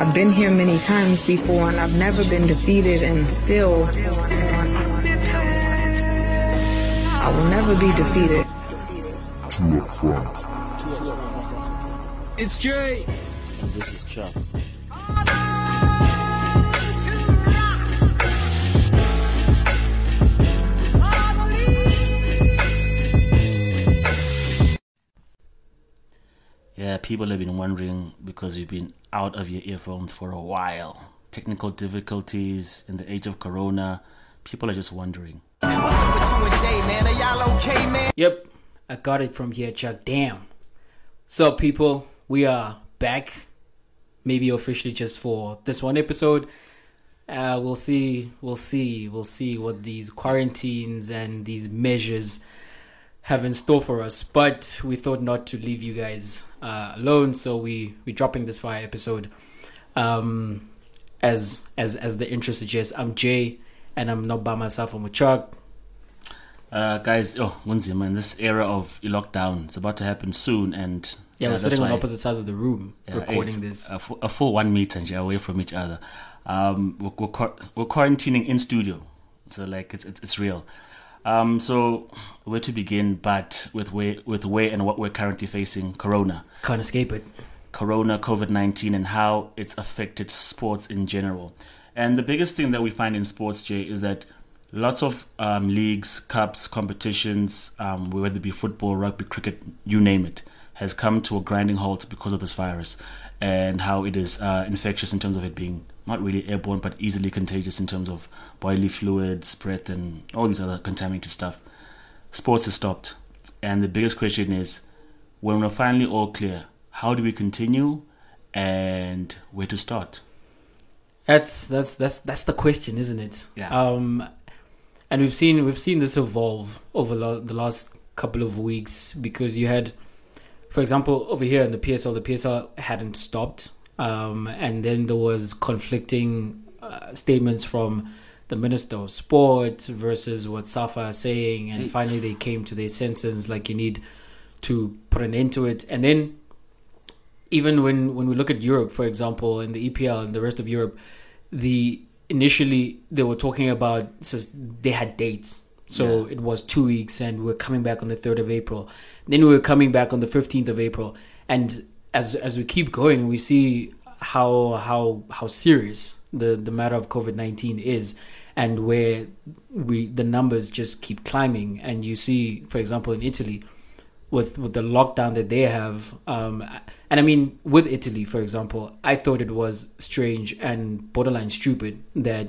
I've been here many times before and I've never been defeated and still I will never be defeated. Two up front. It's Jay. And this is Chuck. Yeah, people have been wondering because you've been out of your earphones for a while. Technical difficulties in the age of corona. People are just wondering. Yep, I got it from here, Chuck. Damn. So, people, we are back. Maybe officially just for this one episode. Uh, we'll see. We'll see. We'll see what these quarantines and these measures have in store for us. But we thought not to leave you guys uh, alone, so we we dropping this fire episode. Um, as as as the intro suggests, I'm Jay, and I'm not by myself. I'm with Chuck. Uh, guys, oh, Munzima, in this era of lockdown, it's about to happen soon, and Yeah, uh, we're sitting on opposite sides of the room Yeah, recording this. A full, a full one meter away from each other. Um, we're, we're, we're quarantining in studio, so like it's it's, it's real. Um, so where to begin? But with where with where and what we're currently facing, Corona, Can't escape it. Corona, COVID nineteen, and how it's affected sports in general. And the biggest thing that we find in sports, Jay, is that lots of um, leagues, cups, competitions, um, whether it be football, rugby, cricket, you name it, has come to a grinding halt because of this virus and how it is uh, infectious in terms of it being not really airborne but easily contagious in terms of bodily fluids, breath, and all these other contaminated stuff. Sports has stopped. And the biggest question is when we're finally all clear, how do we continue and where to start? That's that's that's that's the question, isn't it? Yeah. Um, and we've seen we've seen this evolve over lo- the last couple of weeks because you had, for example, over here in the PSL, the PSL hadn't stopped, um, and then there was conflicting uh, statements from the Minister of Sport versus what Safa is saying, and finally they came to their senses like you need to put an end to it, and then even when when we look at Europe, for example, in the EPL and the rest of Europe, the initially they were talking about says they had dates. So Yeah. it was two weeks, and we're coming back on the third of April. Then we were coming back on the fifteenth of April, and as as we keep going, we see how how how serious the the matter of COVID nineteen is, and where we the numbers just keep climbing. And you see, for example, in Italy, with with the lockdown that they have um and i mean with italy for example i thought it was strange and borderline stupid that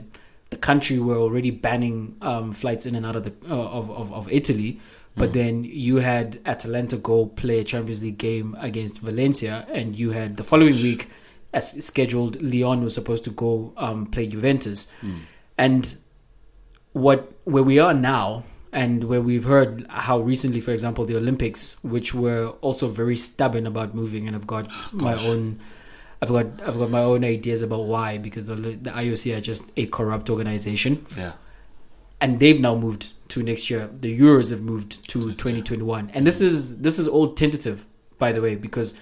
the country were already banning um flights in and out of the uh, of, of of italy but then you had atalanta go play a champions league game against valencia and you had the following week as scheduled lyon was supposed to go um play juventus. And what where we are now and where we've heard how recently for example the olympics which were also very stubborn about moving and i've got my own i've got i've got my own ideas about why because the, the ioc are just a corrupt organization. Yeah. And they've now moved to next year the euros have moved to 2021 and this is this is all tentative by the way because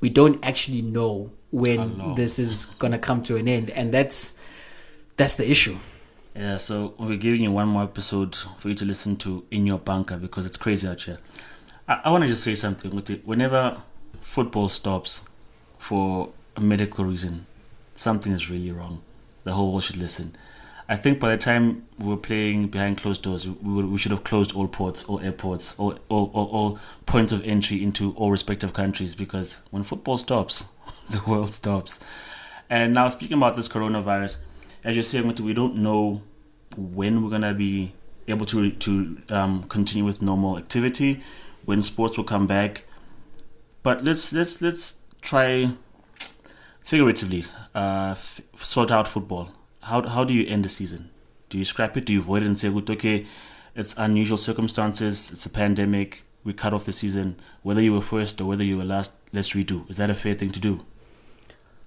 we don't actually know when this is gonna come to an end and that's that's the issue Yeah, so we're giving you one more episode for you to listen to in your bunker because it's crazy out here. I, I want to just say something. Whenever football stops for a medical reason, something is really wrong. The whole world should listen. I think by the time we were playing behind closed doors, we, we should have closed all ports, all airports, all, all, all, all points of entry into all respective countries because when football stops, the world stops. And now, speaking about this coronavirus, as you're saying, we don't know when we're gonna be able to to um, continue with normal activity, when sports will come back. But let's let's let's try figuratively uh, f- sort out football. How how do you end the season? Do you scrap it? Do you avoid it and say, "Good, okay, it's unusual circumstances. It's a pandemic. We cut off the season. Whether you were first or whether you were last, let's redo." Is that a fair thing to do?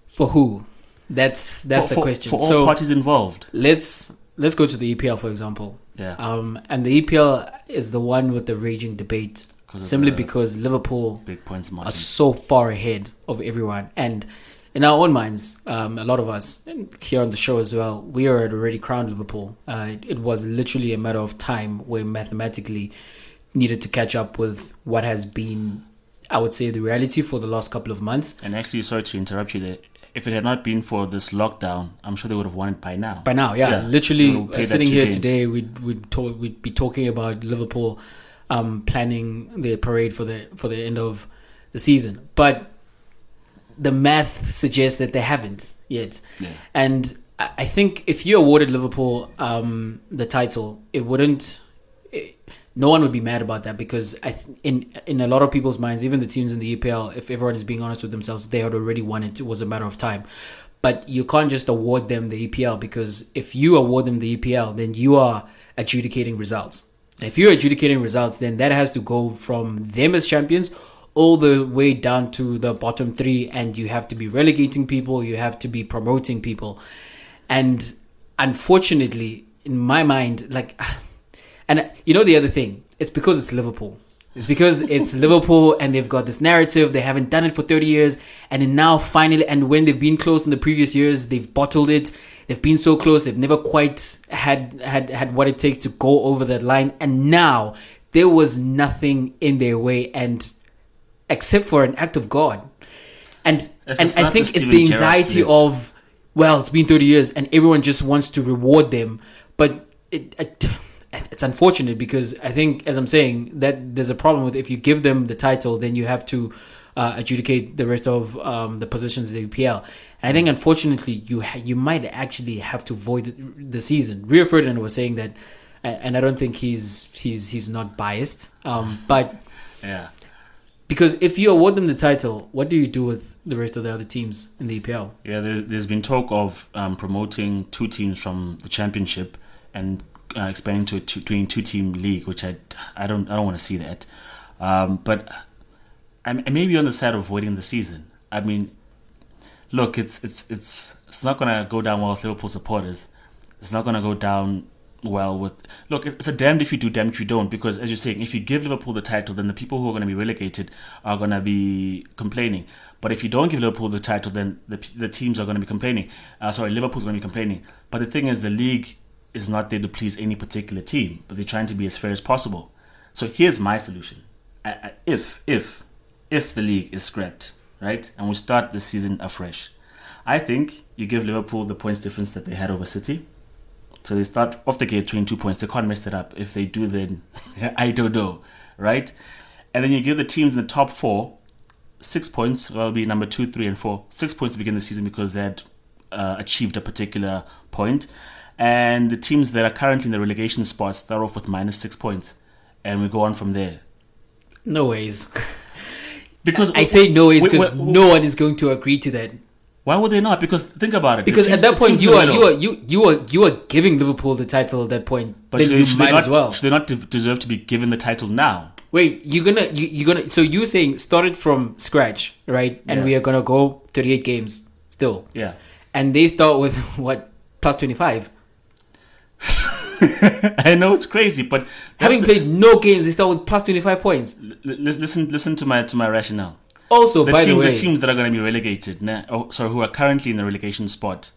for who that's that's for, the for- question for all so parties involved. let's let's go to the epl for example Yeah. um and the epl is the one with the raging debate simply because liverpool big points margin. are so far ahead of everyone and in our own minds, um, a lot of us and here on the show as well, we are already crowned Liverpool. Uh, it, it was literally a matter of time where mathematically needed to catch up with what has been, I would say, the reality for the last couple of months. And actually, sorry to interrupt you there. If it had not been for this lockdown, I'm sure they would have won it by now. By now, yeah, Yeah. literally uh, sitting here games. today, we'd we'd, talk, we'd be talking about Liverpool um, planning their parade for the for the end of the season, but the math suggests that they haven't yet. Yeah. And I think if you awarded Liverpool um, the title, it wouldn't. It, no one would be mad about that because I th- in in a lot of people's minds, even the teams in the EPL, if everyone is being honest with themselves, they had already won it. It was a matter of time. But you can't just award them the EPL because if you award them the EPL, then you are adjudicating results. And if you're adjudicating results, then that has to go from them as champions all the way down to the bottom three, and you have to be relegating people, you have to be promoting people. And unfortunately, in my mind, like, and uh, you know the other thing, it's because it's Liverpool. It's because it's Liverpool and they've got this narrative. They haven't done it for 30 years. And now finally, and when they've been close in the previous years, they've bottled it. They've been so close. They've never quite had, had, had what it takes to go over that line. And now there was nothing in their way. And except for an act of God. And If and I think it's the anxiety of well, it's been 30 years and everyone just wants to reward them, but it, it it's unfortunate because I think as I'm saying that there's a problem with if you give them the title then you have to uh, adjudicate the rest of um, the positions in the EPL. And I think unfortunately you ha- you might actually have to void the- season. Rio Ferdinand was saying that and and I don't think he's he's he's not biased. Um, but Yeah. Because if you award them the title, what do you do with the rest of the other teams in the EPL? Yeah, there, there's been talk of um, promoting two teams from the championship and uh, expanding to a two, two-team league, which I, I don't I don't want to see that. Um, but I, I may be on the side of avoiding the season. I mean, look, it's it's it's it's not gonna go down well with Liverpool supporters. It's not gonna go down well with. Look, it's a damned if you do, damned if you don't. Because as you're saying, if you give Liverpool the title, then the people who are going to be relegated are going to be complaining. But if you don't give Liverpool the title, then the the teams are going to be complaining. Uh, sorry, Liverpool's going to be complaining. But the thing is, the league is not there to please any particular team, but they're trying to be as fair as possible. So here's my solution: if if if the league is scrapped, right, and we start the season afresh, I think you give Liverpool the points difference that they had over City. So they start off the gate 22 points. They can't mess it up. If they do, then I don't know, right? And then you give the teams in the top four six points. Well, it'll be number two, three, and four. Six points to begin the season because they had uh, achieved a particular point. And the teams that are currently in the relegation spots start off with minus six points, and we go on from there. No ways. Because I say no ways because no one is going to agree to that. Why would they not? Because think about it. Because teams- at that point you are you are you you are you are giving Liverpool the title at that point. But then should, you should might not, as well. Should they not de- deserve to be given the title now? Wait, you're gonna you, you're gonna so you're saying start it from scratch, right? And Yeah. we are gonna go 38 games still, Yeah. and they start with what plus 25. I know it's crazy, but Having the- played no games, they start with plus 25 points. L- listen, listen to my to my rationale. Also, The, by team, the way, the teams that are going to be relegated, nah, oh, sorry, who are currently in the relegation spot,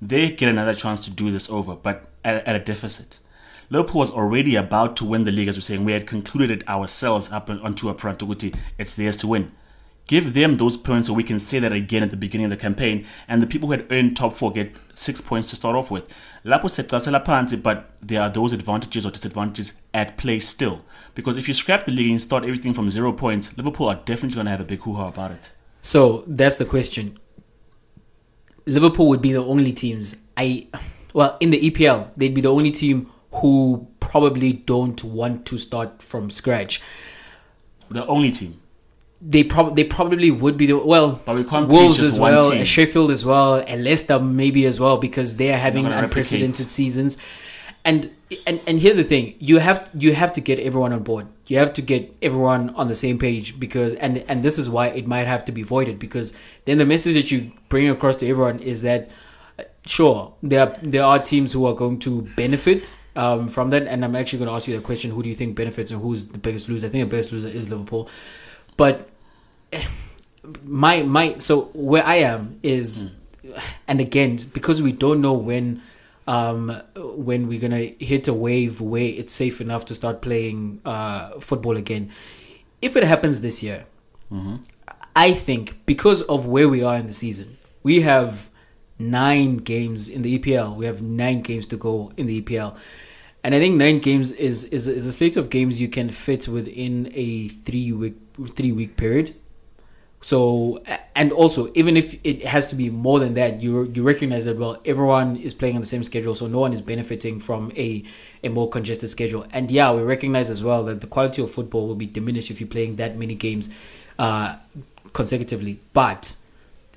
they get another chance to do this over, but at, at a deficit. Liverpool was already about to win the league, as we're saying. We had concluded it ourselves up on- onto a front. Uguti, It's theirs to win. Give them those points so we can say that again at the beginning of the campaign. And the people who had earned top four get six points to start off with. Lapho secasela phansi, but there are those advantages or disadvantages at play still. Because if you scrap the league and start everything from zero points, Liverpool are definitely going to have a big hoo-ha about it. So that's the question. Liverpool would be the only teams I well in the EPL they'd be the only team who probably don't want to start from scratch. The only team. They probably they probably would be the well But we can't Wolves as well, team. Sheffield as well, and Leicester maybe as well because they are having unprecedented replicate. seasons. And and and here's the thing: you have you have to get everyone on board. You have to get everyone on the same page because and and this is why it might have to be voided because then the message that you bring across to everyone is that uh, sure there are, there are teams who are going to benefit um, from that, and I'm actually going to ask you the question: Who do you think benefits and who's the biggest loser? I think the biggest loser is Liverpool, but my my so where I am is, and again because we don't know when um, when we're gonna hit a wave where it's safe enough to start playing uh, football again. If it happens this year, I think because of where we are in the season, we have nine games in the EPL. We have nine games to go in the EPL. And I think nine games is, is is a slate of games you can fit within a three week three week period. So and also even if it has to be more than that, you you recognize that well everyone is playing on the same schedule, so no one is benefiting from a a more congested schedule. And yeah, we recognize as well that the quality of football will be diminished if you're playing that many games uh, consecutively. But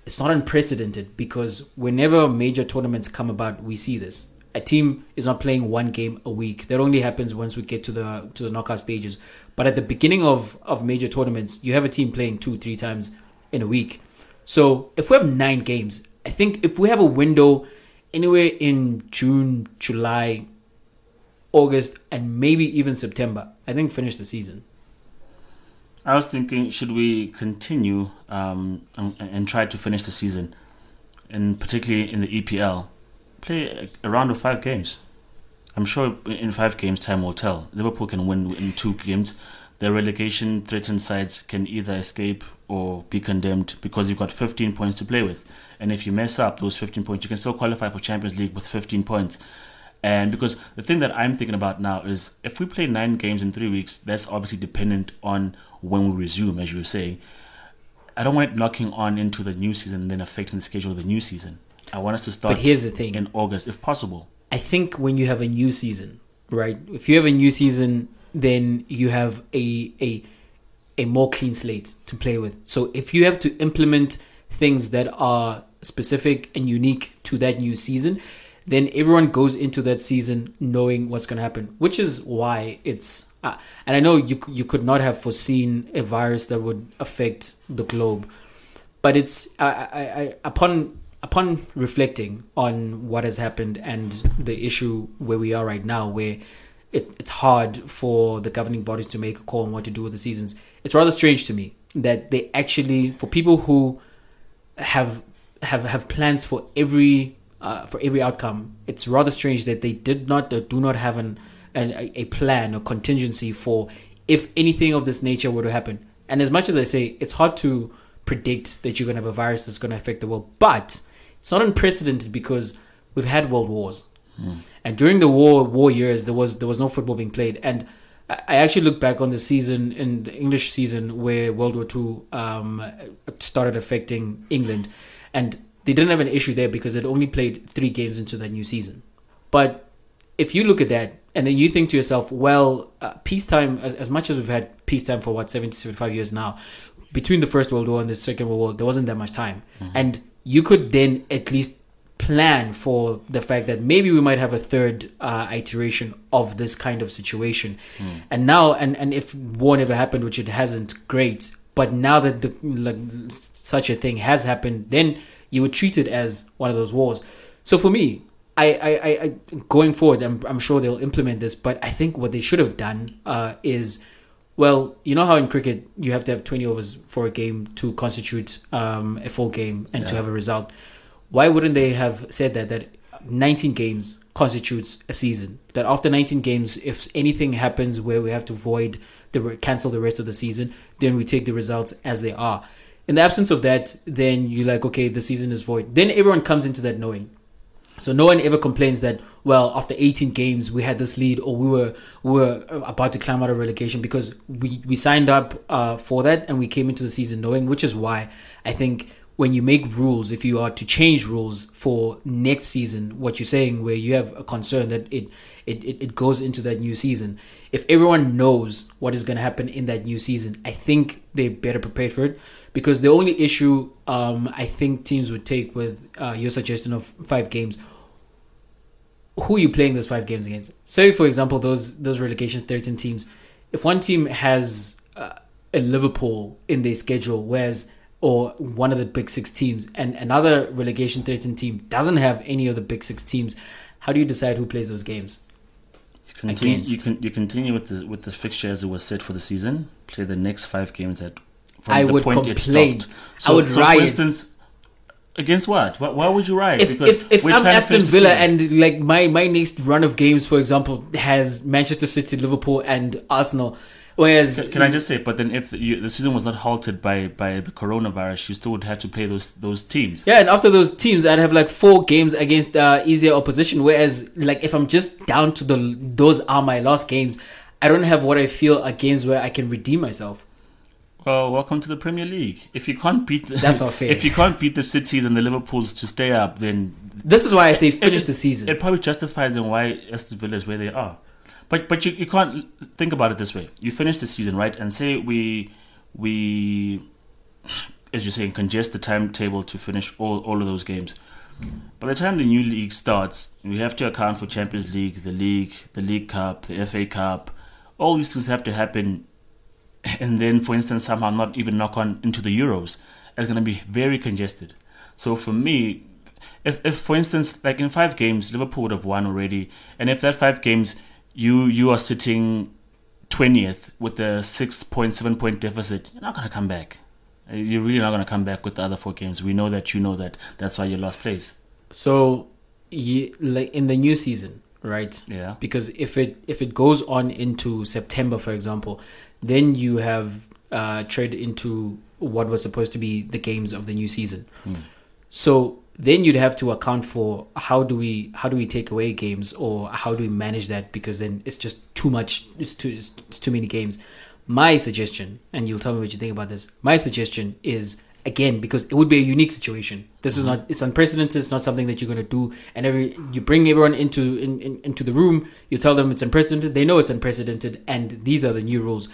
it's not unprecedented because whenever major tournaments come about, we see this. A team is not playing one game a week. That only happens once we get to the to the knockout stages. But at the beginning of of major tournaments, you have a team playing two, three times in a week. So if we have nine games, I think if we have a window anywhere in June, July, August, and maybe even September, I think finish the season. I was thinking, should we continue um, and, and try to finish the season, and particularly in the EPL, play a, round of five games. I'm sure in five games, time will tell. Liverpool can win in two games. The relegation threatened sides can either escape or be condemned because you've got 15 points to play with. And if you mess up those 15 points, you can still qualify for Champions League with 15 points. And because the thing that I'm thinking about now is if we play nine games in three weeks, that's obviously dependent on when we resume, as you were saying. I don't want it knocking on into the new season and then affecting the schedule of the new season. I want us to start But here's the thing. in August, if possible. I think when you have a new season, right? If you have a new season, then you have a a a more clean slate to play with. So if you have to implement things that are specific and unique to that new season, then everyone goes into that season knowing what's going to happen, which is why it's. Uh, and I know you you could not have foreseen a virus that would affect the globe, but it's I, I, I upon upon reflecting on what has happened and the issue where we are right now, where it, it's hard for the governing bodies to make a call on what to do with the seasons. It's rather strange to me that they actually, for people who have have have plans for every uh, for every outcome, it's rather strange that they did not or do not have an, an a, plan or contingency for if anything of this nature were to happen. And as much as I say, it's hard to predict that you're going to have a virus that's going to affect the world, but it's not unprecedented because we've had world wars. And during the war war years, there was there was no football being played. And I actually look back on the season in the English season where World War Two um, started affecting England, and they didn't have an issue there because they'd only played three games into that new season. But if you look at that and then you think to yourself, well, uh, peacetime, as, as much as we've had peacetime for what 70, 75 years now, between the First World War and the Second World War, there wasn't that much time. And you could then at least plan for the fact that maybe we might have a third uh, iteration of this kind of situation. And now, and, and if war never happened, which it hasn't, great. But now that the, like, such a thing has happened, then you would treat it as one of those wars. So for me, I, I, I, I going forward, I'm, I'm sure they'll implement this. But I think what they should have done uh, is, well, you know how in cricket you have to have 20 overs for a game to constitute um, a full game and to have a result. Why wouldn't they have said that that 19 games constitutes a season? That after 19 games, if anything happens where we have to void the cancel the rest of the season, then we take the results as they are. In the absence of that, then you're like, okay, the season is void. Then everyone comes into that knowing. So no one ever complains that well after 18 games we had this lead or we were we were about to climb out of relegation because we we signed up uh, for that and we came into the season knowing which is why I think when you make rules if you are to change rules for next season what you're saying where you have a concern that it it, it, goes into that new season. If everyone knows what is going to happen in that new season I think they're better prepared for it because the only issue um, I think teams would take with uh, your suggestion of five games, who are you playing those five games against? Say, for example, those those relegation thirteen teams. If one team has uh, a Liverpool in their schedule, whereas or one of the big six teams, and another relegation thirteen team doesn't have any of the big six teams, how do you decide who plays those games? You continue, Against. you can you continue with the with the fixture as it was set for the season. Play the next five games that from I the would point complain. it stopped. I would so riot. For instance, against what? Why, why would you riot? if if, if we're I'm Aston Villa and like my my next run of games, for example, has Manchester City, Liverpool, and Arsenal, whereas Can, can I just say? But then, if the, you, the season was not halted by by the coronavirus, you still would have to play those those teams. yeah, and after those teams, I'd have like four games against uh, easier opposition. Whereas like if I'm just down to the those are my last games, I don't have what I feel are games where I can redeem myself. Well, welcome to the Premier League. If you can't beat, That's not fair. If you can't beat the cities and the Liverpools to stay up, then This is why I say finish it- the season. It probably justifies in why Aston Villa is where they are. But but you, you can't think about it this way. You finish the season right, and say we we as you're saying congest the timetable to finish all all of those games. By the time the new league starts, we have to account for Champions League, the league, the League Cup, the FA Cup. All these things have to happen, and then, for instance, somehow not even knock on into the Euros. It's going to be very congested. So for me, if, if for instance, like in five games, Liverpool would have won already, and if that five games you you are sitting twentieth with a six point seven point deficit, you're not going to come back. You're really not going to come back with the other four games. We know that you know that. That's why you lost place. So, like in the new season, right? Yeah. Because if it if it goes on into September, for example, then you have uh, trade into what was supposed to be the games of the new season. So then you'd have to account for how do we how do we take away games or how do we manage that because then it's just too much it's too it's too many games. My suggestion, and you'll tell me what you think about this. My suggestion is again because it would be a unique situation. This is mm-hmm. not it's unprecedented. It's not something that you're gonna do. And every you bring everyone into in, in, into the room. You tell them it's unprecedented. They know it's unprecedented, and these are the new rules.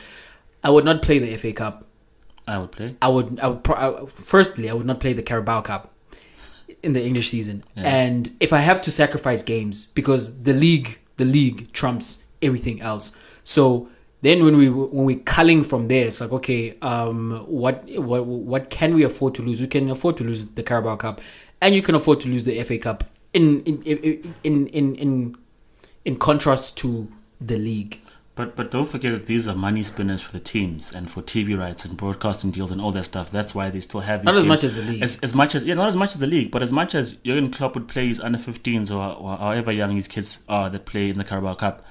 I would not play the FA Cup. I would play. I would, I would pro- I, firstly, I would not play the Carabao Cup in the English season. Yeah. And if I have to sacrifice games because the league, the league trumps everything else. So then when we when we culling from there, it's like okay, um, what what what can we afford to lose? We can afford to lose the Carabao Cup, and you can afford to lose the FA Cup. In in in in in in, in contrast to the league. But but don't forget that these are money spinners for the teams and for TV rights and broadcasting deals and all that stuff. That's why they still have these Not as games. much as the league. As, as much as yeah, not as much as the league, but as much as Jurgen Klopp would play his under 15s or, or however young his kids are that play in the Carabao Cup,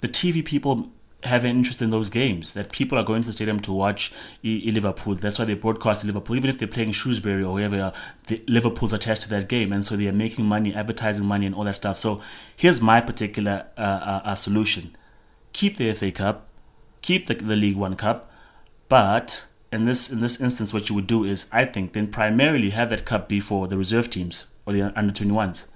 the TV people have an interest in those games. That people are going to the stadium to watch Liverpool. That's why they broadcast Liverpool, even if they're playing Shrewsbury or whoever. The Liverpool's attached to that game, and so they are making money, advertising money, and all that stuff. So here's my particular uh, uh, uh, solution keep the FA Cup, keep the, the League One Cup, but in this in this instance, what you would do is, I think, then primarily have that cup be for the reserve teams or the under twenty ones,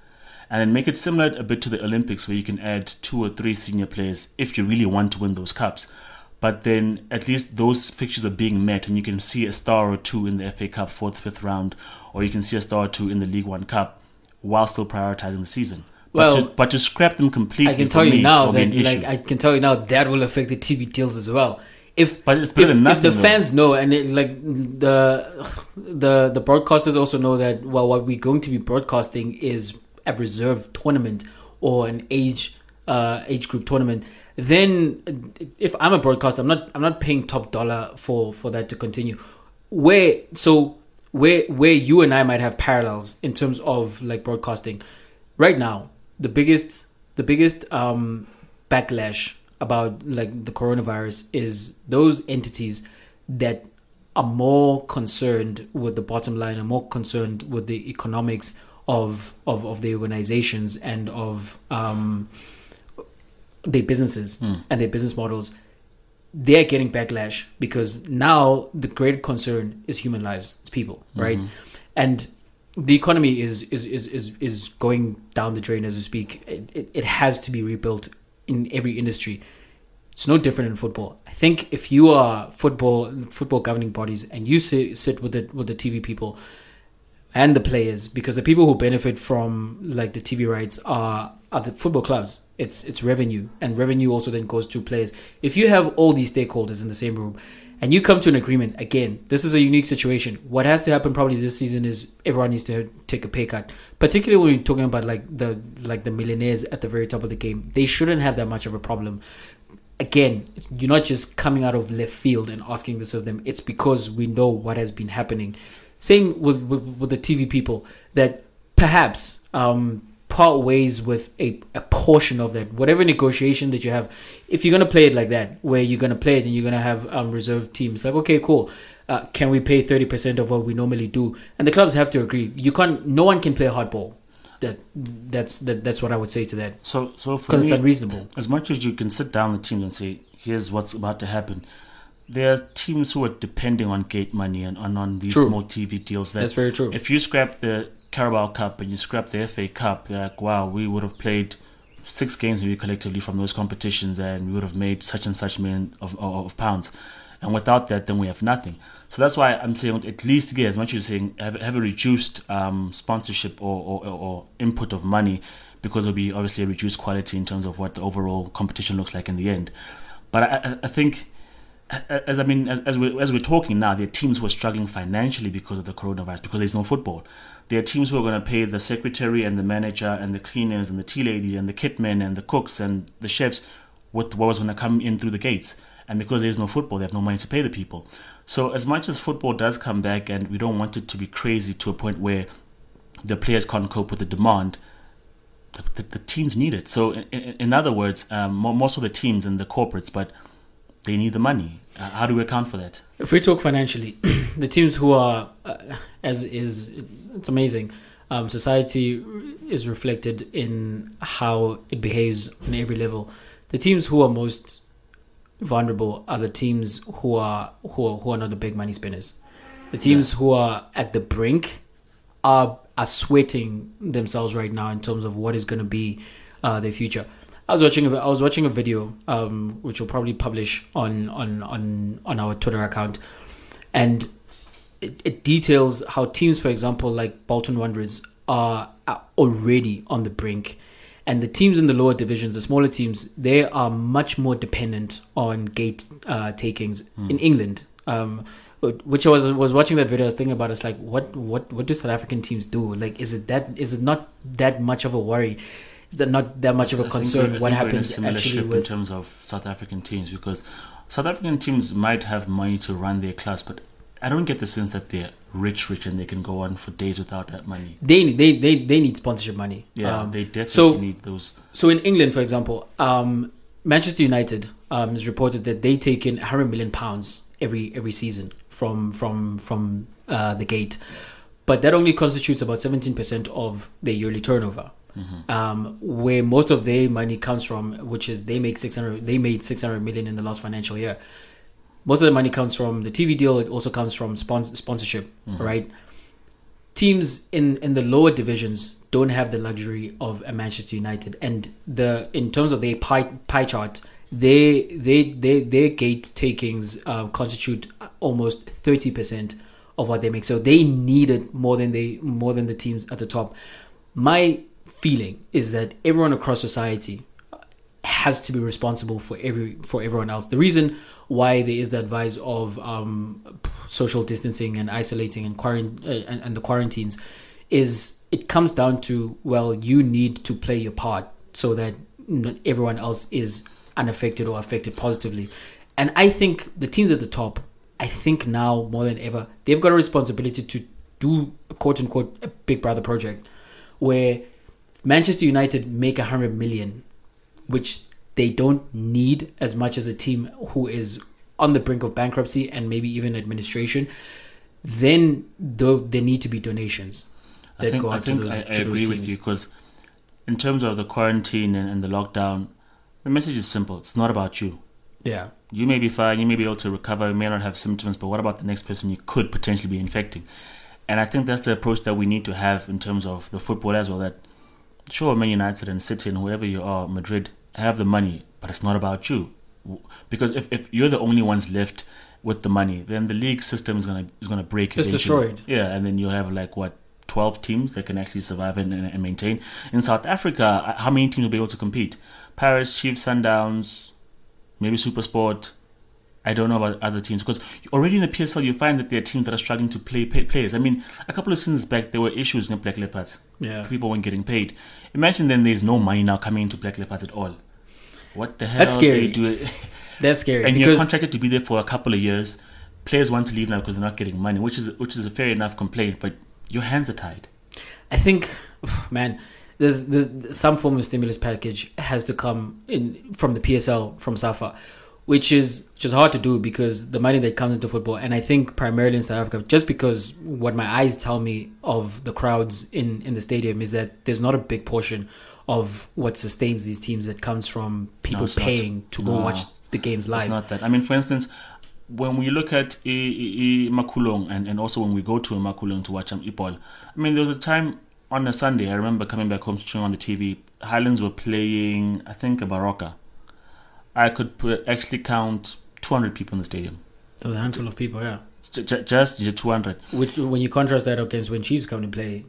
and then make it similar a bit to the Olympics, where you can add two or three senior players if you really want to win those cups. But then at least those fixtures are being met, and you can see a star or two in the FA Cup fourth, fifth round, or you can see a star or two in the League One Cup, while still prioritizing the season. But, Well, to, but to scrap them completely, I can tell you now that like I can tell you now that will affect the TV deals as well. If But it's better if, than if the though. fans know and it, like the the the broadcasters also know that well what we're going to be broadcasting is a reserve tournament or an age uh age group tournament then if I'm a broadcaster I'm not I'm not paying top dollar for for that to continue. Where so where where you and I might have parallels in terms of like broadcasting. Right now the biggest the biggest um backlash about like the coronavirus is those entities that are more concerned with the bottom line are more concerned with the economics of of, of the organizations and of um their businesses and their business models they're getting backlash because now the great concern is human lives it's people right? And the economy is is, is is is going down the drain as we speak. It, it, it has to be rebuilt in every industry. It's no different in football. I think if you are football football governing bodies and you sit, sit with the with the tv people and the players because the people who benefit from like the TV rights are are the football clubs. It's it's revenue and revenue also then goes to players. If you have all these stakeholders in the same room and you come to an agreement again, this is a unique situation. What has to happen probably this season is everyone needs to take a pay cut. Particularly when you're talking about like the like the millionaires at the very top of the game. They shouldn't have that much of a problem again, you're not just coming out of left field and asking this of them. It's because we know what has been happening. Same with with, with the TV people that perhaps um, part ways with a, a portion of that, whatever negotiation that you have. If you're gonna play it like that, where you're gonna play it and you're gonna have um, reserve teams, like okay, cool. Uh, can we pay thirty percent of what we normally do? And the clubs have to agree. You can't. No one can play hardball. That that's that, that's what I would say to that So, so for because it's unreasonable. as much as you can sit down with teams and say, here's what's about to happen, there are teams who are depending on gate money and on, on these True. small TV deals. That That's very true. If you scrap the Carabao Cup and you scrap the FA Cup, you're like, wow, we would have played six games maybe collectively from those competitions and we would have made such and such million of, of, of pounds. And without that, then we have nothing. So that's why I'm saying at least get as much as you're saying, have, have a reduced um, sponsorship or, or, or input of money because it'll be obviously a reduced quality in terms of what the overall competition looks like in the end. But I- I think as I mean, as, as we're as we're talking now, there are teams who are struggling financially because of the coronavirus, because there's no football. There are teams who are going to pay the secretary and the manager and the cleaners and the tea ladies and the kitmen and the cooks and the chefs with what was going to come in through the gates. And because there's no football, they have no money to pay the people. So as much as football does come back, and we don't want it to be crazy to a point where the players can't cope with the demand, the, the, the teams need it. So, in, in, other words, um, mo- most of the teams and the corporates, but they need the money. Uh, how do we account for that? If we talk financially, the teams who are, uh, as is, it's amazing. Um, society is reflected in how it behaves on every level. The teams who are most vulnerable are the teams who are who are, who are not the big money spinners. The teams who are at the brink are are sweating themselves right now in terms of what is going to be uh, their future. I was watching a, I was watching a video um, which we'll probably publish on on on on our Twitter account, and it, it details how teams, for example, like Bolton Wanderers, are, are already on the brink, and the teams in the lower divisions, the smaller teams, they are much more dependent on gate uh, takings in England. Um, which I was was watching that video, I was thinking about. It's like, what what what do South African teams do? Like, is it that is it not that much of a worry? Is that not that much of a concern? what think we're in a happens actually ship in terms of South African teams because South African teams might have money to run their class, but I don't get the sense that they're rich, rich, and they can go on for days without that money. they they they they need sponsorship money. Yeah, Um, they definitely so- need those. So in England, for example, um, Manchester United um, has reported that they take in 100 million pounds every every season from from from uh, the gate, but that only constitutes about 17% of their yearly turnover. Um, where most of their money comes from, which is they make 600, they made 600 million in the last financial year. Most of the money comes from the TV deal. It also comes from spons- sponsorship, right? teams in in the lower divisions don't have the luxury of a Manchester United, and the in terms of their pie pie chart, they they they their gate takings uh, constitute almost thirty percent of what they make. So they need it more than they more than the teams at the top. My feeling is that everyone across society has to be responsible for every for everyone else. The reason why there is the advice of um, social distancing and isolating and, quarant- uh, and and the quarantines is it comes down to well you need to play your part so that everyone else is unaffected or affected positively. And I think the teams at the top, I think now more than ever, they've got a responsibility to do quote unquote a big brother project where Manchester United make a hundred million which they don't need as much as a team who is on the brink of bankruptcy and maybe even administration, then though there need to be donations I that think go I think those, I, I agree with you because in terms of the quarantine and, and the lockdown, the message is simple. It's not about you. Yeah, You may be fine, you may be able to recover, you may not have symptoms, but what about the next person you could potentially be infecting? And I think that's the approach that we need to have in terms of the football as well. That sure, Man United and City and whoever you are, Madrid, have the money, but it's not about you. Because if, if you're the only ones left with the money, then the league system is gonna is gonna break. It's destroyed. Yeah, and then you'll have like what 12 teams that can actually survive and, and, maintain. In South Africa, uh, how many teams will be able to compete? Paris, Chiefs, Sundowns, maybe Supersport. I don't know about other teams because already in the PSL you find that there are teams that are struggling to play, pay players. I mean, a couple of seasons back there were issues in Black Leopards. yeah. People weren't getting paid. Imagine then there's no money now coming into Black Leopards at all. What the hell That's are scary. they doing? That's scary and you're contracted to be there for a couple of years. Players want to leave now because they're not getting money, which is which is a fair enough complaint. But your hands are tied. I think, man, there's, there's some form of stimulus package has to come in from the PSL from SAFA, which is just hard to do because the money that comes into football, and I think primarily in South Africa, just because what my eyes tell me of the crowds in in the stadium is that there's not a big portion of what sustains these teams that comes from people not. paying to go No. watch the games live. It's not that. I mean, for instance, when we look at I, I, I Makhulong and, and also when we go to Makhulong to watch um, Ipol, I mean, there was a time on a Sunday, I remember coming back home, streaming on the TV, Highlands were playing, I think, a Baroka. I could put, actually count 200 people in the stadium. There was a handful of people, yeah. J- just 200. Which when you contrast that against when Chiefs come to play,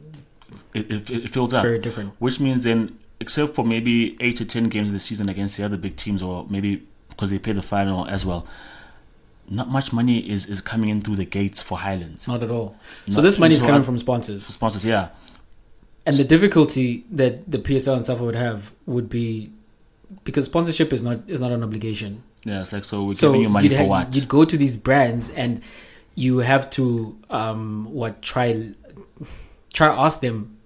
It, it, it fills it's up. very different. Which means then, except for maybe 8 to 10 games this season against the other big teams, or maybe because they play the final as well, not much money is, is coming in through the gates for Highlands. Not at all. So this money is coming from sponsors. sponsors, yeah. And the difficulty that the PSL and SAFA would have would be because sponsorship is not is not an obligation. Yeah, it's like, so we're So giving you money for ha- what? You'd go to these brands and you have to um what try try ask them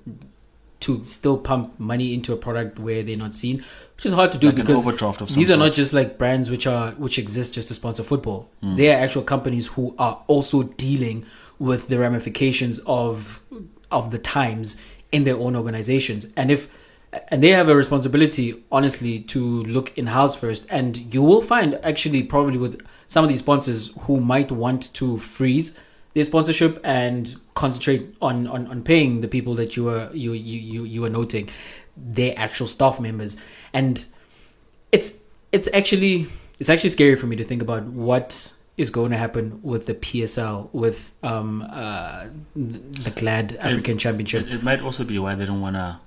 to still pump money into a product where they're not seen, which is hard to do like because overdraft of some these are not just like brands which are which exist just to sponsor football. Hmm. They are actual companies who are also dealing with the ramifications of of the times in their own organizations. And if and they have a responsibility, honestly, to look in house first. And you will find actually probably with some of these sponsors who might want to freeze their sponsorship and concentrate on, on, on paying the people that you were you, you, you, you were noting, their actual staff members. And it's it's actually it's actually scary for me to think about what is going to happen with the PSL with um uh the GladAfrica Championship. It, it might also be why they don't want to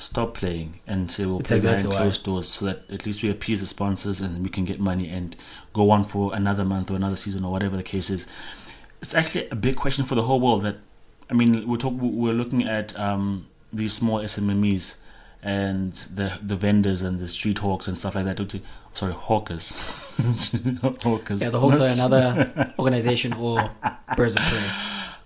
stop playing and say we'll It's play exactly behind closed doors so that at least we appease the sponsors and we can get money and go on for another month or another season or whatever the case is. It's actually a big question for the whole world. That I mean, we're talk, we're looking at um, these small SMMEs and the the vendors and the street hawks and stuff like that. Sorry, hawkers. hawkers. Yeah, the Hawks Not- are another organization or birds of prey.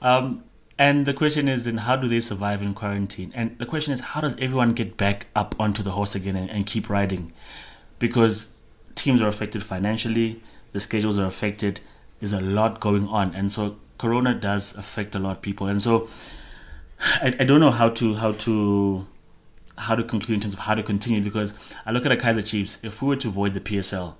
Um, and the question is then how do they survive in quarantine? And the question is how does everyone get back up onto the horse again and, and keep riding? Because teams are affected financially, the schedules are affected, there's a lot going on. And so Corona does affect a lot of people. And so I, I don't know how to how to how to conclude in terms of how to continue because I look at the Kaiser Chiefs, if we were to avoid the PSL,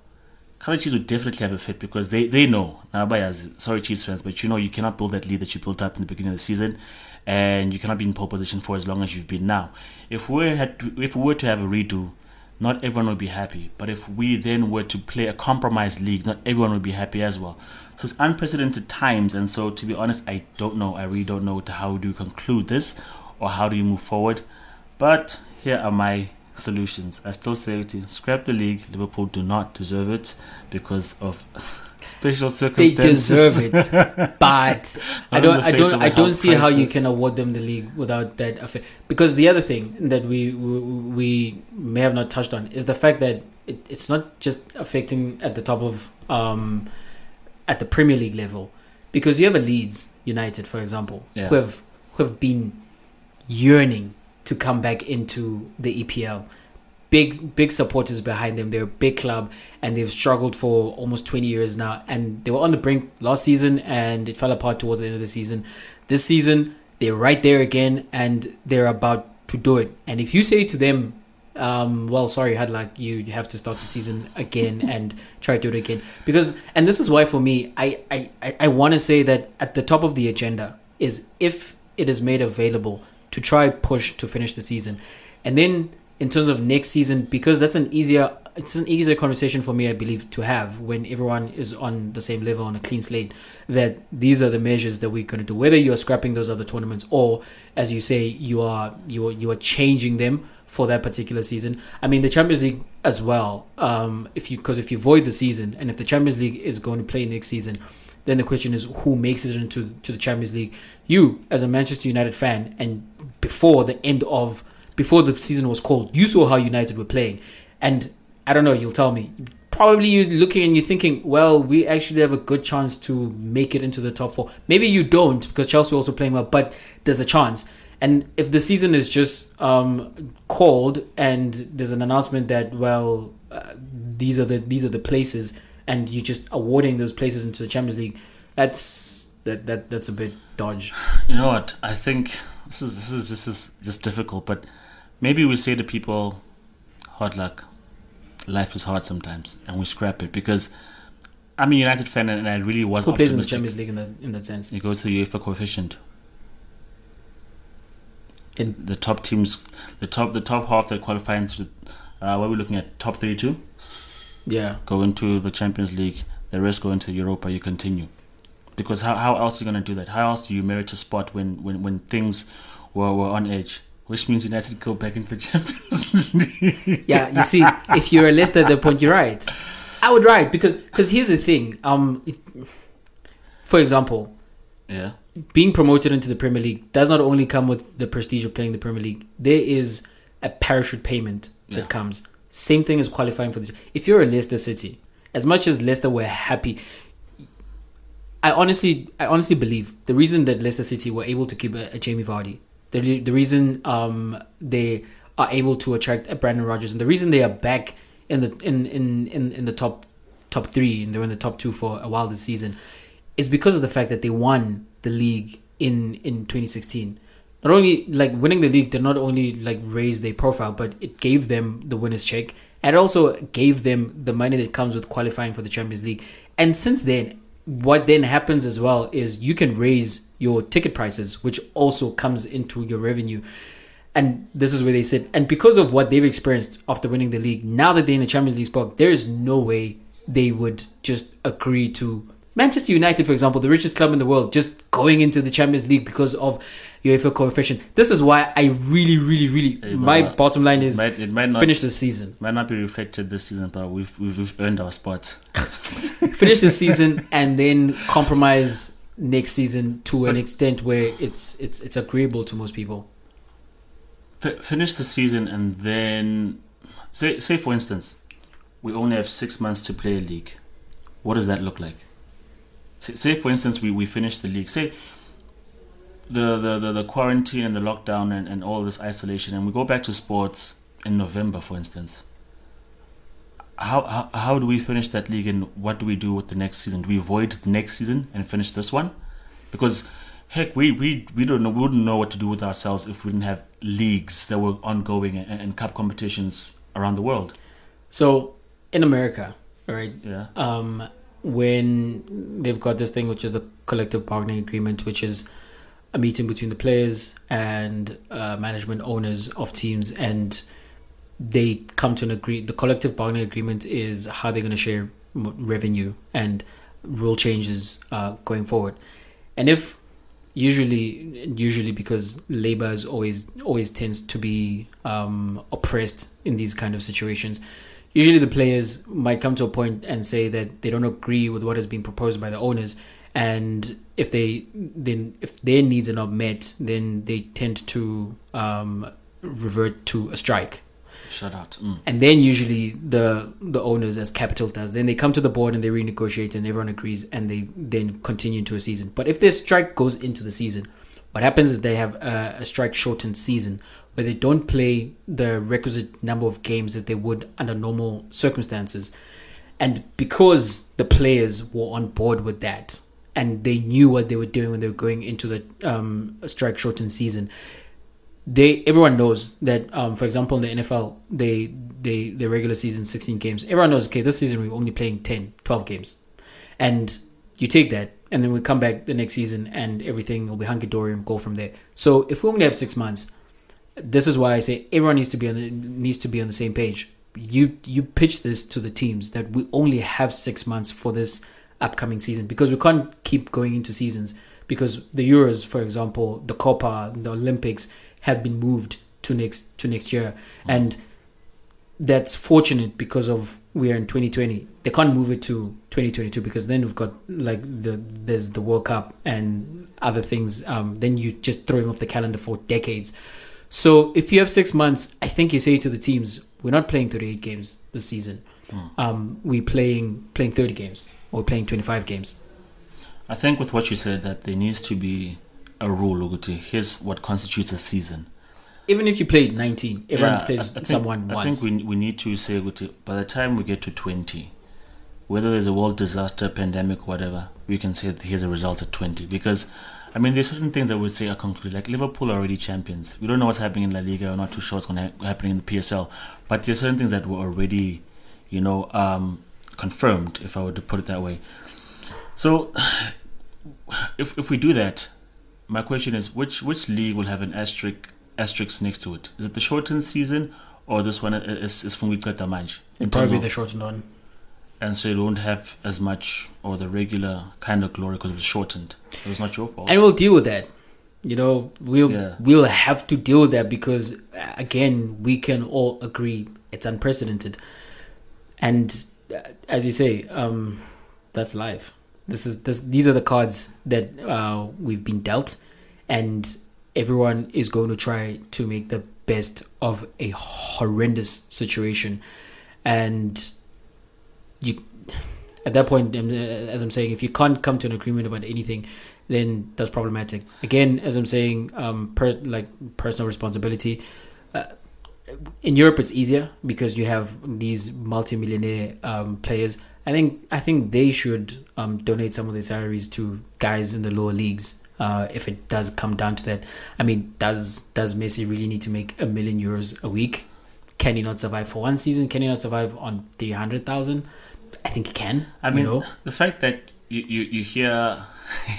Kaiser Chiefs would definitely have a fit because they, they know, Nabayas, sorry Chiefs fans, but you know you cannot build that lead that you built up in the beginning of the season and you cannot be in pole position for as long as you've been now. If we had to, if we were to have a redo, not everyone would be happy. But if we then were to play a compromised league, not everyone would be happy as well. So it's unprecedented times and so to be honest, I don't know. I really don't know how do you conclude this or how do you move forward. But here are my solutions. I still say to scrap the league. Liverpool do not deserve it because of special circumstances. They deserve it, but I don't. I don't. I don't see how you can award them the league without that effect. Because the other thing that we we, we may have not touched on is the fact that it, it's not just affecting at the top of um at the Premier League level, because you have a Leeds United, for example, Yeah. who have who have been yearning to come back into the EPL. Big big supporters behind them. They're a big club and they've struggled for almost 20 years now and they were on the brink last season and it fell apart towards the end of the season. This season they're right there again and they're about to do it. And if you say to them um, well, sorry, had like you have to start the season again and try to do it again because, and this is why for me, I I, I, I want to say that at the top of the agenda is if it is made available to try push to finish the season, and then in terms of next season because that's an easier it's an easier conversation for me I believe to have when everyone is on the same level on a clean slate that these are the measures that we're going to do whether you're scrapping those other tournaments or as you say you are you are you are changing them for that particular season. I mean, the Champions League as well. Um, if you because if you void the season and if the Champions League is going to play next season, then the question is who makes it into to the Champions League. You as a Manchester United fan, and before the end of before the season was called, you saw how United were playing, and I don't know. You'll tell me. Probably you're looking and you're thinking, well, we actually have a good chance to make it into the top four. Maybe you don't because Chelsea are also playing well, but there's a chance. And if the season is just um, called and there's an announcement that well, uh, these are the these are the places, and you're just awarding those places into the Champions League, that's that that that's a bit dodge. You know what? I think this is this is this is just difficult, but maybe we say to people, hard luck. Life is hard sometimes, and we scrap it because I'm a United fan, and I really was Who plays in the. Champions League in that in that sense? It goes to the UEFA coefficient. In The top teams, the top the top half that qualify into, uh, what are we looking at? Top thirty-two yeah, go into the Champions League. The rest go into Europa. You continue, because how how else are you going to do that? How else do you merit a spot when when when things were were on edge? Which means United go back into the Champions League. yeah. You see, if you're a Leicester at the point, you're right. I would write because because here's the thing. Um, it, for example, yeah. being promoted into the Premier League does not only come with the prestige of playing the Premier League. There is a parachute payment that Yeah. comes. Same thing as qualifying for the. If you're a Leicester City, as much as Leicester were happy, I honestly, I honestly believe the reason that Leicester City were able to keep a, a Jamie Vardy, the the reason um they are able to attract a Brendan Rodgers, and the reason they are back in the in in in, in the top top three, and they're in the top two for a while this season, is because of the fact that they won the league in in 2016. Not only like winning the league did not only like raise their profile, but it gave them the winners check, and also gave them the money that comes with qualifying for the Champions League. And since then, what then happens as well is you can raise your ticket prices, which also comes into your revenue. And this is where they said, And because of what they've experienced after winning the league, now that they're in the Champions League spot, there is no way they would just agree to Manchester United, for example, the richest club in the world, just going into the Champions League because of UEFA coefficient. This is why I really, really, really, Hey, my but bottom line It is might, it might not finish this season. might not be reflected this season, but we've we've, we've earned our spot. finish the season and then compromise next season to an extent where it's it's it's agreeable to most people. F- finish the season and then say say for instance, we only have six months to play a league. What does that look like? Say, say for instance, we, we finish the league. Say the, the, the, the quarantine and the lockdown and, and all this isolation, and we go back to sports in November, for instance. How, how how do we finish that league, and what do we do with the next season? Do we avoid the next season and finish this one? Because heck, we, we, we don't know we wouldn't know what to do with ourselves if we didn't have leagues that were ongoing and, and cup competitions around the world. So in America, right, Yeah. um, when they've got this thing which is a collective bargaining agreement, which is a meeting between the players and uh, management owners of teams, and they come to an agree. The collective bargaining agreement is how they're going to share revenue and rule changes uh, going forward. And if usually, usually because labor is always always tends to be um, oppressed in these kind of situations, usually the players might come to a point and say that they don't agree with what has been proposed by the owners and if they then if their needs are not met then they tend to um, revert to a strike Shut out. Mm. and then usually the the owners as capital does then they come to the board and they renegotiate and everyone agrees and they then continue into a season but if their strike goes into the season what happens is they have a, a strike shortened season where they don't play the requisite number of games that they would under normal circumstances and because the players were on board with that and they knew what they were doing when they were going into the um, strike shortened season they everyone knows that um, for example in the NFL they they the regular season 16 games everyone knows okay this season we're only playing 10 12 games. And you take that and then we come back the next season and everything will be hunky-dory and go from there. So if we only have six months this is why I say everyone needs to be on the, needs to be on the same page. You you pitch this to the teams that we only have six months for this upcoming season because we can't keep going into seasons because the Euros for example the Copa the Olympics have been moved to next to next year and that's fortunate because of we are in 2020 they can't move it to 2022 because then we've got like the there's the world cup and other things um then you're just throwing off the calendar for decades So if you have six months, I think you say to the teams, we're not playing 38 games this season. Um, we're playing playing 30 games or playing 25 games. I think with what you said that there needs to be a rule ukuthi here's what constitutes a season. Even if you play 19, everyone Yeah, plays I- I think- someone I once. think we we need to say ukuthi by the time we get to 20, whether there's a world disaster, pandemic, whatever, we can say that here's a result at 20 because. I mean, there's certain things I would say are concluded. Like Liverpool are already champions. We don't know what's happening in La Liga. We're not too sure what's going to happen in the PSL. But there's certain things that were already, you know, um, confirmed. If I were to put it that way. So, if if we do that, my question is which which league will have an asterisk asterisk next to it? Is it the shortened season or this one is is from Wiceta Manj? It'd probably be the shortened one. and so it won't have as much or the regular kind of glory because it was shortened. It was not your fault. and we'll deal with that. You know, we'll Yeah. we'll have to deal with that because uh, again, we can all agree it's unprecedented, and uh, as you say, um, that's life. This is this. These are the cards that uh, we've been dealt, and everyone is going to try to make the best of a horrendous situation, and you at that point, as I'm saying, if you can't come to an agreement about anything, then that's problematic. Again, as I'm saying, um, per, like personal responsibility. Uh, in Europe, it's easier because you have these multi-millionaire um, players. I think I think they should um, donate some of their salaries to guys in the lower leagues. Uh, if it does come down to that, I mean, does does Messi really need to make a million euros a week? Can he not survive for one season? Can he not survive on three hundred thousand? I think he can. I mean, know? the fact that you, you, you hear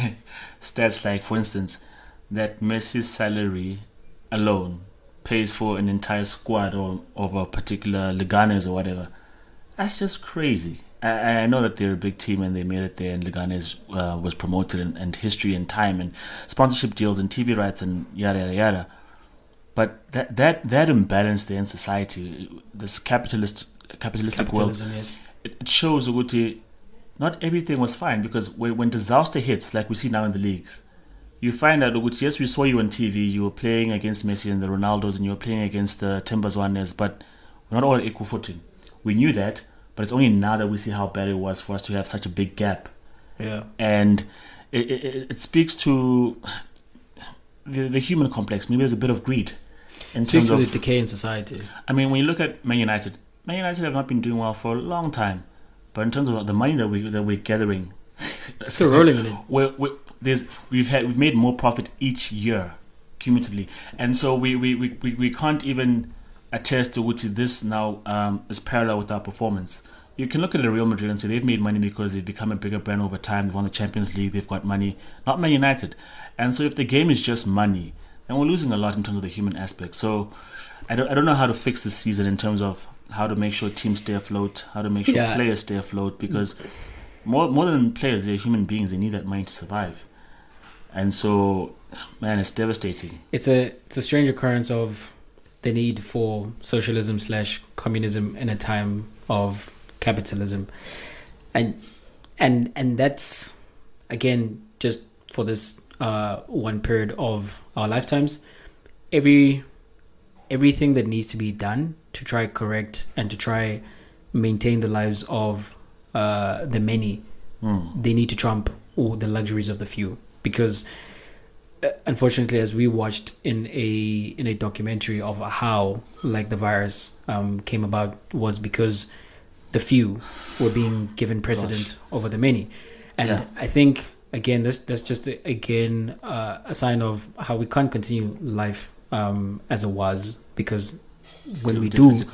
stats like, for instance, that Messi's salary alone pays for an entire squad or of a particular Leganes or whatever, that's just crazy. I, I know that they're a big team and they made it there, and Leganes uh, was promoted, and, and history and time and sponsorship deals and TV rights and yada yada yada. But that that that imbalance there in society, this capitalist capitalistic world, yes. it it shows ukuthi not everything was fine because when, when disaster hits, like we see now in the leagues, you find out ukuthi yes, we saw you on TV, you were playing against Messi and the Ronaldos, and you were playing against the Timbers Warners, but we're not all equal footing. We knew that, but it's only now that we see how bad it was for us to have such a big gap, Yeah. and it, it, it speaks to the, the human complex. Maybe there's a bit of greed in Speaks terms to of the decay in society. I mean, when you look at Man United, Man United have not been doing well for a long time. But in terms of the money that we that we're gathering, Still rolling in it. we're, we there's we've had we've made more profit each year cumulatively, and so we, we, we, we can't even attest to which this now um, is parallel with our performance. You can look at the Real Madrid and say they've made money because they've become a bigger brand over time. They've won the Champions League. They've got money. Not Man United, and so if the game is just money, then we're losing a lot in terms of the human aspect. So I don't I don't know how to fix this season in terms of how to make sure teams stay afloat, how to make sure Yeah. players stay afloat because more more than players, they're human beings. They need that money to survive, and so man, it's devastating. It's a it's a strange occurrence of the need for socialism slash communism in a time of capitalism, and and and that's again just for this uh, one period of our lifetimes. Every everything that needs to be done to try correct and to try maintain the lives of uh, the many Hmm. they need to trump all the luxuries of the few because unfortunately as we watched in a in a documentary of how like the virus um, came about was because the few were being given precedent over the many. And Yeah. i think again this that's just again uh, a sign of how we can't continue life um, as it was because when we do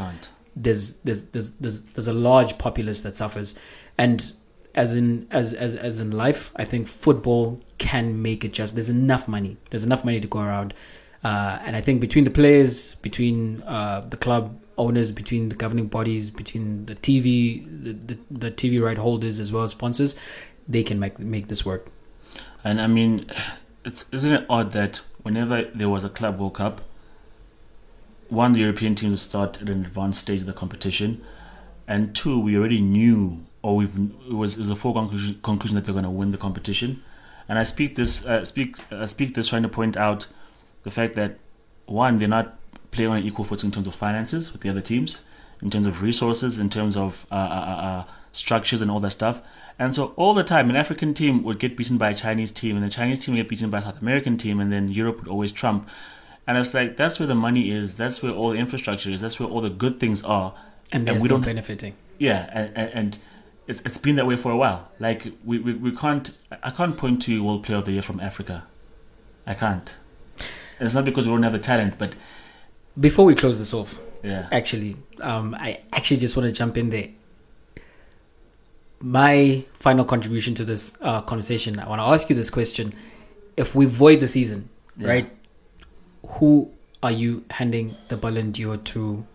there's there's there's there's there's a large populace that suffers. And as in as as as in life i think football can make it just there's enough money there's enough money to go around uh, and i think between the players between uh, the club owners between the governing bodies between the tv the, the, the tv right holders as well as sponsors they can make make this work And I mean, it's isn't it odd that whenever there was a club World Cup, one the European team would start at an advanced stage of the competition, and two we already knew or we've it was it was a foregone conclusion, conclusion that they're going to win the competition. And I speak this uh, speak uh, speak this trying to point out the fact that one, they're not playing on an equal footing in terms of finances with the other teams, in terms of resources, in terms of uh, uh, uh, structures and all that stuff. And so all the time, an African team would get beaten by a Chinese team, and the Chinese team would get beaten by a South American team, and then Europe would always trump. And it's like that's where the money is, that's where all the infrastructure is, that's where all the good things are, and, and we don't benefiting. yeah, and, and, and it's it's been that way for a while. Like we, we, we can't I can't point to World Player of the Year from Africa. I can't. And it's not because we don't have the talent, but Before we close this off, yeah. actually, um, I actually just want to jump in there. My final contribution to this uh, conversation, I want to ask you this question: If we void the season, Yeah. right, who are you handing the Ballon d'Or to,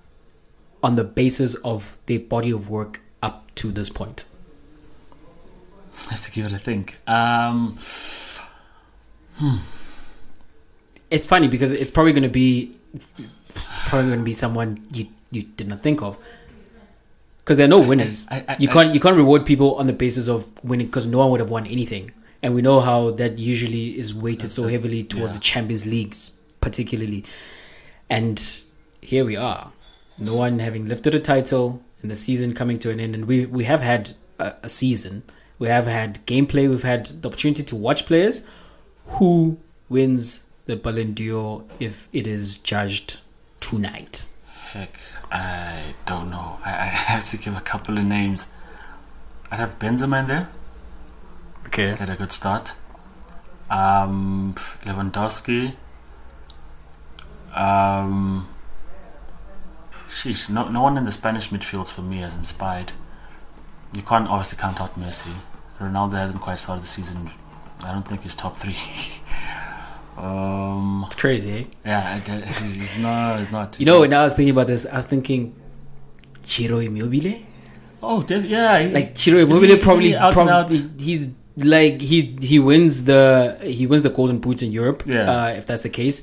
on the basis of their body of work up to this point? I have to give it a think. Um, It's funny because it's probably going to be probably going to be someone you you did not think of. Because there are no winners. I- I- you can't you can't reward people on the basis of winning because no one would have won anything. And we know how that usually is weighted so heavily towards yeah. the Champions Leagues, particularly. And here we are, no one having lifted a title, and the season coming to an end. And we we have had a, a season. We have had gameplay. We've had the opportunity to watch players. Who wins the Ballon d'Or if it is judged tonight? heck, I don't know. I, I have to give a couple of names. I'd have Benzema in there. Okay. Get a good start. Um, Lewandowski. Um, sheesh, no, no one in the Spanish midfields for me has inspired. You can't obviously count out Messi. Ronaldo hasn't quite started the season. I don't think he's top three. um, It's crazy, eh? yeah, I- I- not. He's not. You know, when I was thinking about this, I was thinking Ciro Immobile. Oh, yeah. he- Like Ciro isn't he- probably, he out and probably out? he's like he he wins the he wins the Golden Boot in Europe. Yeah. uh, if that's the case.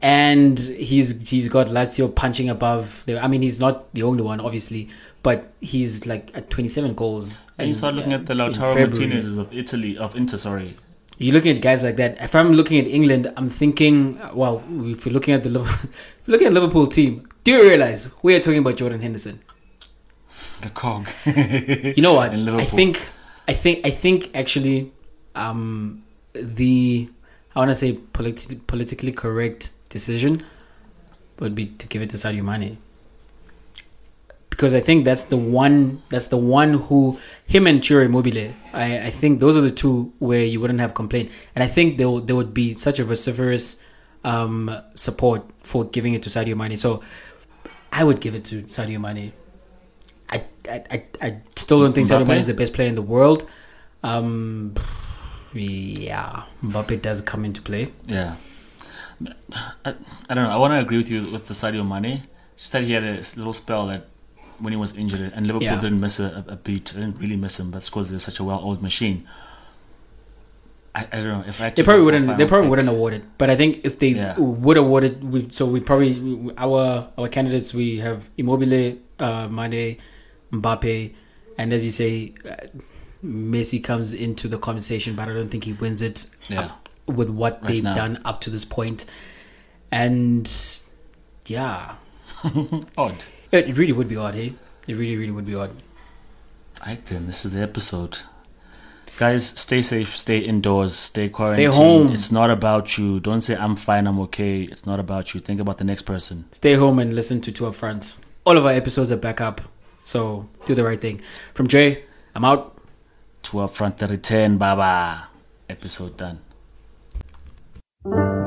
And he's he's got Lazio punching above. The, I mean, he's not the only one, obviously, but he's like at 27 goals. And you in- start looking at the in Lautaro. Martinez's of Italy, of Inter, sorry. You're looking at guys like that. If I'm looking at England, I'm thinking, well, if you're looking at the Liverpool, looking at Liverpool team, do you realize we are talking about Jordan Henderson? The cog. You know what? In I think, I think, I think actually, um, the I want to say politi- politically correct decision would be to give it to Sadio Mane. Because I think that's the one. That's the one who him and Ciro Immobile. I, I think those are the two where you wouldn't have complaint, and I think there there would be such a vociferous um, support for giving it to Sadio Mane. So I would give it to Sadio Mane. I I, I, I still don't think Sadio Mbappe? Mane is the best player in the world. Um, yeah, Mbappe does come into play. Yeah. I, I don't know. I want to agree with you with the Sadio Mane. Just that he had a little spell that when he was injured, and Liverpool Yeah. didn't miss a, a beat. Didn't really miss him, but because they're such a well-oiled machine. I, I don't know if I They probably go for a wouldn't. They probably pick- wouldn't award it. But I think if they Yeah. would award it, we, so we probably we- our our candidates we have Immobile, uh, Mane, Mbappe, and as you say, uh, Messi comes into the conversation, but I don't think he wins it Yeah. With what Right they've now. done up to this point. And yeah, Odd. it, it really would be odd, hey? It really, really would be odd. Alright then, this is the episode. Guys, stay safe, stay indoors, stay quarantined. Stay home. It's not about you. Don't say I'm fine, I'm okay. It's not about you. Think about the next person. Stay home and listen to Two Up Front. All of our episodes are back up, so do the right thing. From Jay, I'm out. Two up front, the return, baba. Episode done. Thank